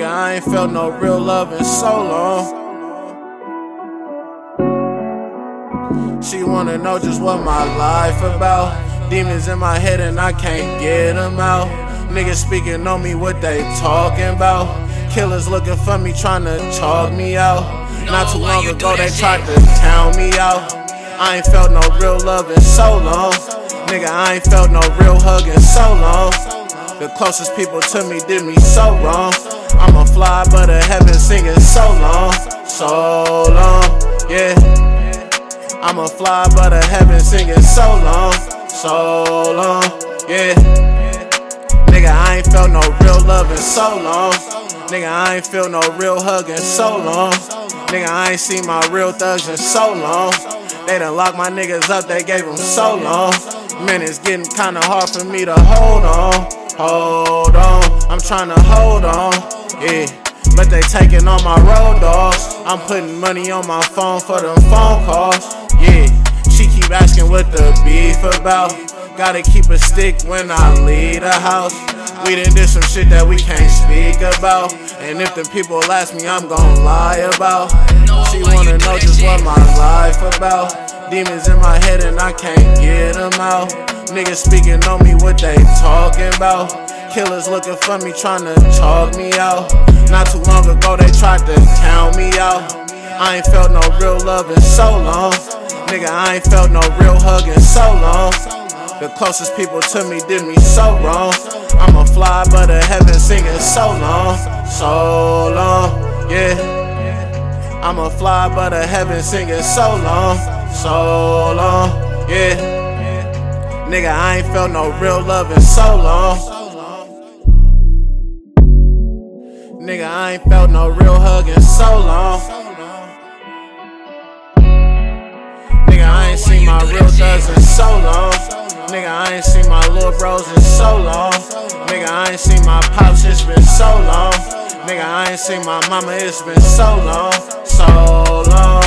Nigga, I ain't felt no real love in so long. She wanna know just what my life about. Demons in my head and I can't get them out. Niggas speaking on me, what they talking about. Killers looking for me, trying to talk me out. Not too long ago, they tried to town me out. I ain't felt no real love in so long. Nigga, I ain't felt no real hug in so long. The closest people to me did me so wrong. I'm a fly, but a heaven singing so long, so long, yeah. I'm a fly, but a heaven singing so long, so long, yeah. Nigga, I ain't felt no real love in so long. Nigga, I ain't feel no real hug in so long. Nigga, I ain't seen my real thugs in so long. They done locked my niggas up, they gave them so long. Man, it's getting kinda hard for me to hold on, hold on. I'm trying to hold on, yeah. But they taking all my road dogs. I'm putting money on my phone for them phone calls, yeah. She keep asking what the beef about. Gotta keep a stick when I leave the house. We done did some shit that we can't speak about. And if the people ask me, I'm gon' lie about. She wanna know just what my life about. Demons in my head and I can't get them out. Niggas speaking on me, what they talking about. Killers looking for me, trying to talk me out. Not too long ago, they tried to count me out. I ain't felt no real love in so long. Nigga, I ain't felt no real hug in so long. The closest people to me did me so wrong. I'm a fly, but a heaven singing so long, so long, yeah. I'm a fly, but a heaven singing so long, so long, yeah. Nigga, I ain't felt no real love in so long. Nigga, I ain't felt no real hug in so long. Nigga, I ain't seen my real thugs in so long. Nigga, I ain't seen my little bros in so long. Nigga, I ain't seen my pops, it's been so long. Nigga, I ain't seen my mama, it's been so long, so long.